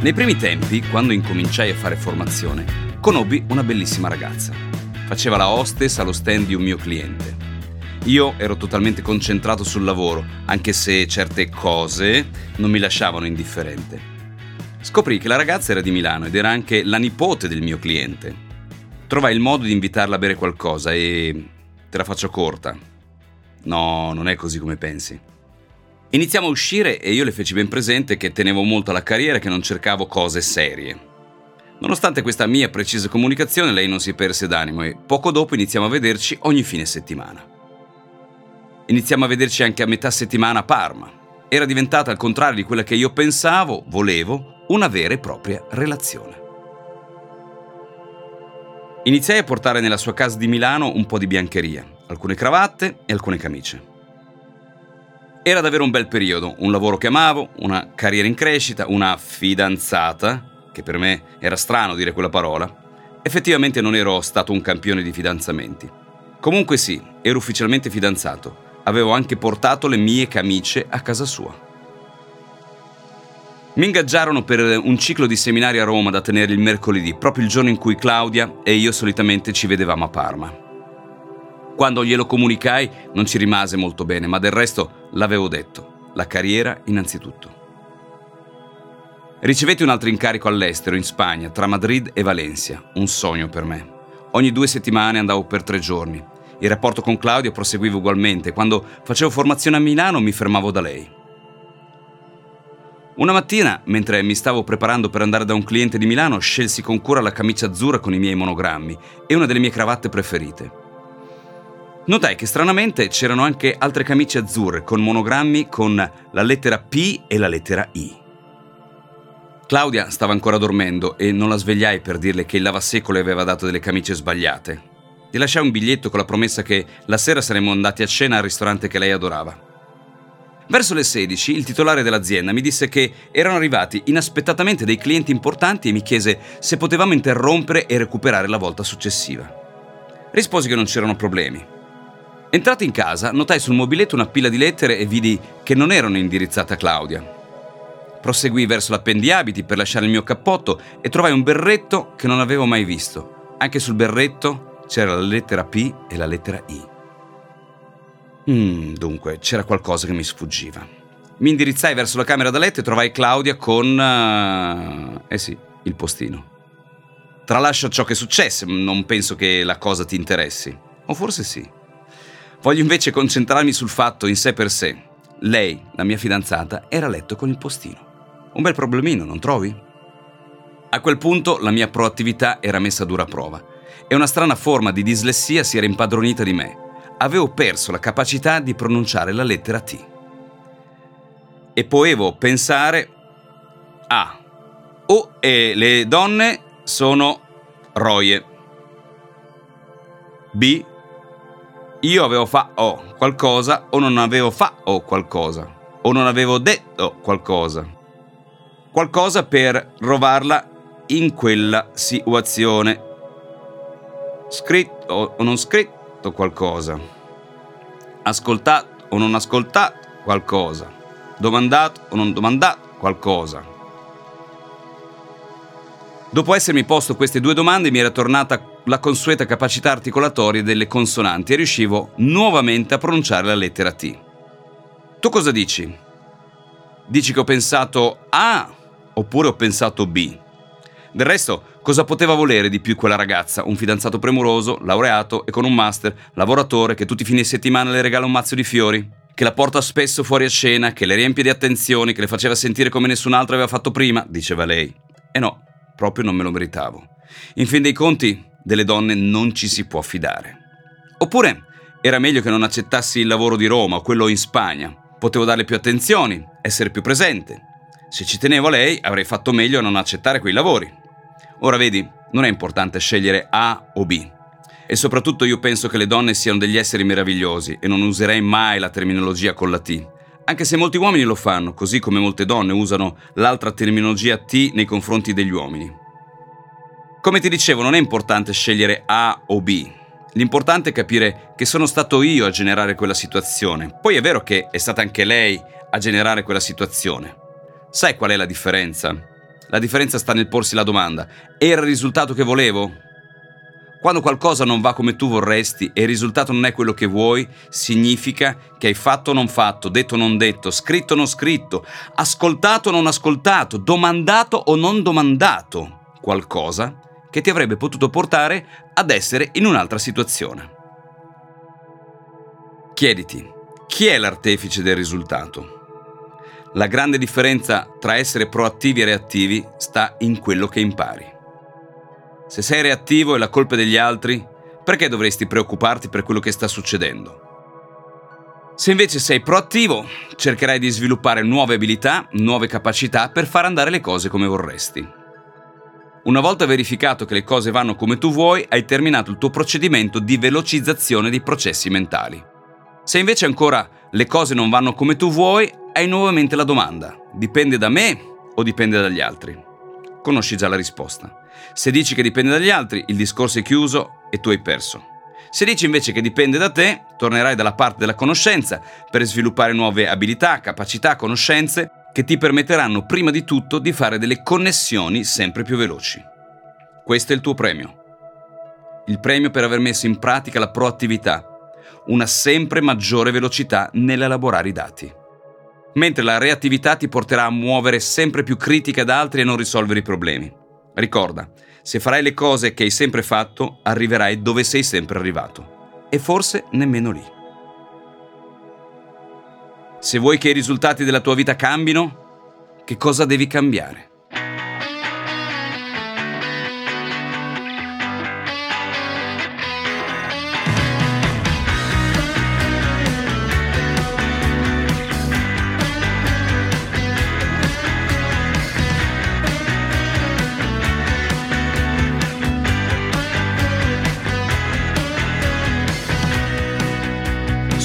Nei primi tempi, quando incominciai a fare formazione, conobbi una bellissima ragazza. Faceva la hostess allo stand di un mio cliente. Io ero totalmente concentrato sul lavoro, anche se certe cose non mi lasciavano indifferente. Scoprì che la ragazza era di Milano ed era anche la nipote del mio cliente. Trovai il modo di invitarla a bere qualcosa e... te la faccio corta. No, non è così come pensi. Iniziamo a uscire e io le feci ben presente che tenevo molto alla carriera e che non cercavo cose serie. Nonostante questa mia precisa comunicazione, lei non si perse d'animo e poco dopo iniziamo a vederci ogni fine settimana. Iniziamo a vederci anche a metà settimana a Parma. Era diventata, al contrario di quella che io pensavo, volevo, una vera e propria relazione. Iniziai a portare nella sua casa di Milano un po' di biancheria, alcune cravatte e alcune camicie. Era davvero un bel periodo, un lavoro che amavo, una carriera in crescita, una fidanzata, che per me era strano dire quella parola. Effettivamente non ero stato un campione di fidanzamenti. Comunque sì, ero ufficialmente fidanzato. Avevo anche portato le mie camicie a casa sua. Mi ingaggiarono per un ciclo di seminari a Roma da tenere il mercoledì, proprio il giorno in cui Claudia e io solitamente ci vedevamo a Parma. Quando glielo comunicai non ci rimase molto bene, ma del resto l'avevo detto. La carriera innanzitutto. Ricevetti un altro incarico all'estero, in Spagna, tra Madrid e Valencia. Un sogno per me. Ogni due settimane andavo per tre giorni. Il rapporto con Claudio proseguiva ugualmente. Quando facevo formazione a Milano mi fermavo da lei. Una mattina, mentre mi stavo preparando per andare da un cliente di Milano, scelsi con cura la camicia azzurra con i miei monogrammi e una delle mie cravatte preferite. Notai che stranamente c'erano anche altre camicie azzurre con monogrammi con la lettera P e la lettera I. Claudia stava ancora dormendo e non la svegliai per dirle che il lavasecco le aveva dato delle camicie sbagliate. Gli lasciai un biglietto con la promessa che la sera saremmo andati a cena al ristorante che lei adorava. Verso le 16 il titolare dell'azienda mi disse che erano arrivati inaspettatamente dei clienti importanti e mi chiese se potevamo interrompere e recuperare la volta successiva. Risposi che non c'erano problemi. Entrato in casa, notai sul mobiletto una pila di lettere e vidi che non erano indirizzate a Claudia. Proseguì verso l'appendiabiti per lasciare il mio cappotto e trovai un berretto che non avevo mai visto. Anche sul berretto c'era la lettera P e la lettera I. Mm, dunque, c'era qualcosa che mi sfuggiva. Mi indirizzai verso la camera da letto e trovai Claudia con... Uh, eh sì, il postino. Tralascio ciò che successe, non penso che la cosa ti interessi. O forse sì. Voglio invece concentrarmi sul fatto in sé per sé. Lei, la mia fidanzata, era a letto con il postino. Un bel problemino, non trovi? A quel punto la mia proattività era messa a dura prova e una strana forma di dislessia si era impadronita di me. Avevo perso la capacità di pronunciare la lettera T. E potevo pensare a o e le donne sono roie. B io avevo fatto qualcosa o non avevo fatto qualcosa o non avevo detto qualcosa. Qualcosa per rovarla in quella situazione. Scritto o non scritto qualcosa. Ascoltato o non ascoltato qualcosa. Domandato o non domandato qualcosa. Dopo essermi posto queste due domande mi era tornata la consueta capacità articolatoria delle consonanti e riuscivo nuovamente a pronunciare la lettera T. Tu cosa dici? Dici che ho pensato A oppure ho pensato B? Del resto, cosa poteva volere di più quella ragazza? Un fidanzato premuroso, laureato e con un master, lavoratore che tutti i fine settimana le regala un mazzo di fiori? Che la porta spesso fuori a cena, che le riempie di attenzioni, che le faceva sentire come nessun altro aveva fatto prima, diceva lei. E no, proprio non me lo meritavo. In fin dei conti, delle donne non ci si può fidare. Oppure era meglio che non accettassi il lavoro di Roma o quello in Spagna. Potevo darle più attenzioni, essere più presente. Se ci tenevo a lei, avrei fatto meglio a non accettare quei lavori. Ora vedi, non è importante scegliere A o B. E soprattutto io penso che le donne siano degli esseri meravigliosi e non userei mai la terminologia con la T. Anche se molti uomini lo fanno, così come molte donne usano l'altra terminologia T nei confronti degli uomini. Come ti dicevo, non è importante scegliere A o B. L'importante è capire che sono stato io a generare quella situazione. Poi è vero che è stata anche lei a generare quella situazione. Sai qual è la differenza? La differenza sta nel porsi la domanda. Era il risultato che volevo? Quando qualcosa non va come tu vorresti e il risultato non è quello che vuoi, significa che hai fatto o non fatto, detto o non detto, scritto o non scritto, ascoltato o non ascoltato, domandato o non domandato qualcosa che ti avrebbe potuto portare ad essere in un'altra situazione. Chiediti, chi è l'artefice del risultato? La grande differenza tra essere proattivi e reattivi sta in quello che impari. Se sei reattivo e la colpa è degli altri, perché dovresti preoccuparti per quello che sta succedendo? Se invece sei proattivo, cercherai di sviluppare nuove abilità, nuove capacità per far andare le cose come vorresti. Una volta verificato che le cose vanno come tu vuoi, hai terminato il tuo procedimento di velocizzazione dei processi mentali. Se invece ancora le cose non vanno come tu vuoi, hai nuovamente la domanda, dipende da me o dipende dagli altri? Conosci già la risposta. Se dici che dipende dagli altri, il discorso è chiuso e tu hai perso. Se dici invece che dipende da te, tornerai dalla parte della conoscenza per sviluppare nuove abilità, capacità, conoscenze che ti permetteranno prima di tutto di fare delle connessioni sempre più veloci. Questo è il tuo premio. Il premio per aver messo in pratica la proattività, una sempre maggiore velocità nell'elaborare i dati. Mentre la reattività ti porterà a muovere sempre più critiche ad altri e non risolvere i problemi. Ricorda, se farai le cose che hai sempre fatto, arriverai dove sei sempre arrivato. E forse nemmeno lì. Se vuoi che i risultati della tua vita cambino, che cosa devi cambiare?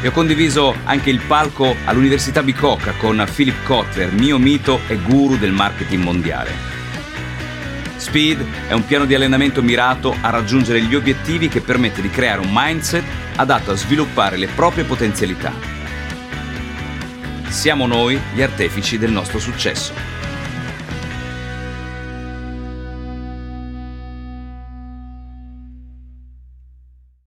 e ho condiviso anche il palco all'Università Bicocca con Philip Kotler, mio mito e guru del marketing mondiale. Speed è un piano di allenamento mirato a raggiungere gli obiettivi che permette di creare un mindset adatto a sviluppare le proprie potenzialità. Siamo noi gli artefici del nostro successo.